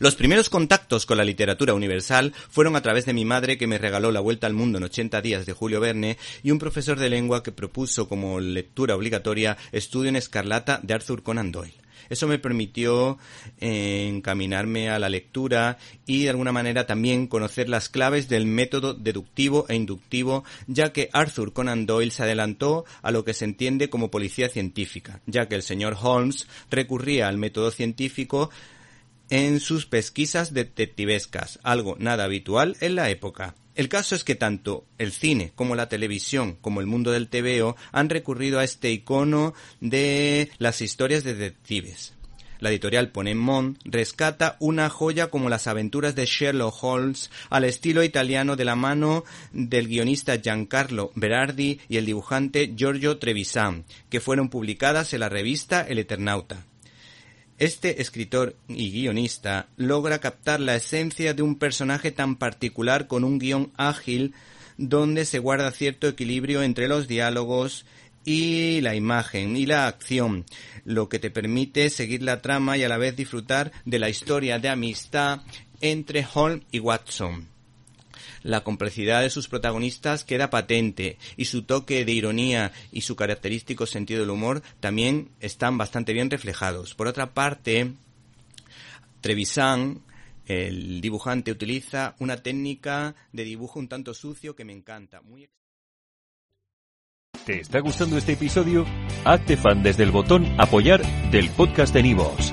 Los primeros contactos con la literatura universal fueron a través de mi madre que me regaló La Vuelta al Mundo en 80 días de Julio Verne y un profesor de lengua que propuso como lectura obligatoria Estudio en Escarlata de Arthur Conan Doyle. Eso me permitió eh, encaminarme a la lectura y de alguna manera también conocer las claves del método deductivo e inductivo, ya que Arthur Conan Doyle se adelantó a lo que se entiende como policía científica, ya que el señor Holmes recurría al método científico en sus pesquisas detectivescas, algo nada habitual en la época. El caso es que tanto el cine como la televisión como el mundo del TVO han recurrido a este icono de las historias de detectives. La editorial Ponemon rescata una joya como las aventuras de Sherlock Holmes al estilo italiano de la mano del guionista Giancarlo Berardi y el dibujante Giorgio Trevisan, que fueron publicadas en la revista El Eternauta. Este escritor y guionista logra captar la esencia de un personaje tan particular con un guion ágil donde se guarda cierto equilibrio entre los diálogos y la imagen y la acción, lo que te permite seguir la trama y a la vez disfrutar de la historia de amistad entre Holmes y Watson la complejidad de sus protagonistas queda patente y su toque de ironía y su característico sentido del humor también están bastante bien reflejados. Por otra parte, Trevisan, el dibujante, utiliza una técnica de dibujo un tanto sucio que me encanta. ¿Te está gustando este episodio? Hazte fan desde el botón apoyar del podcast de Nivos.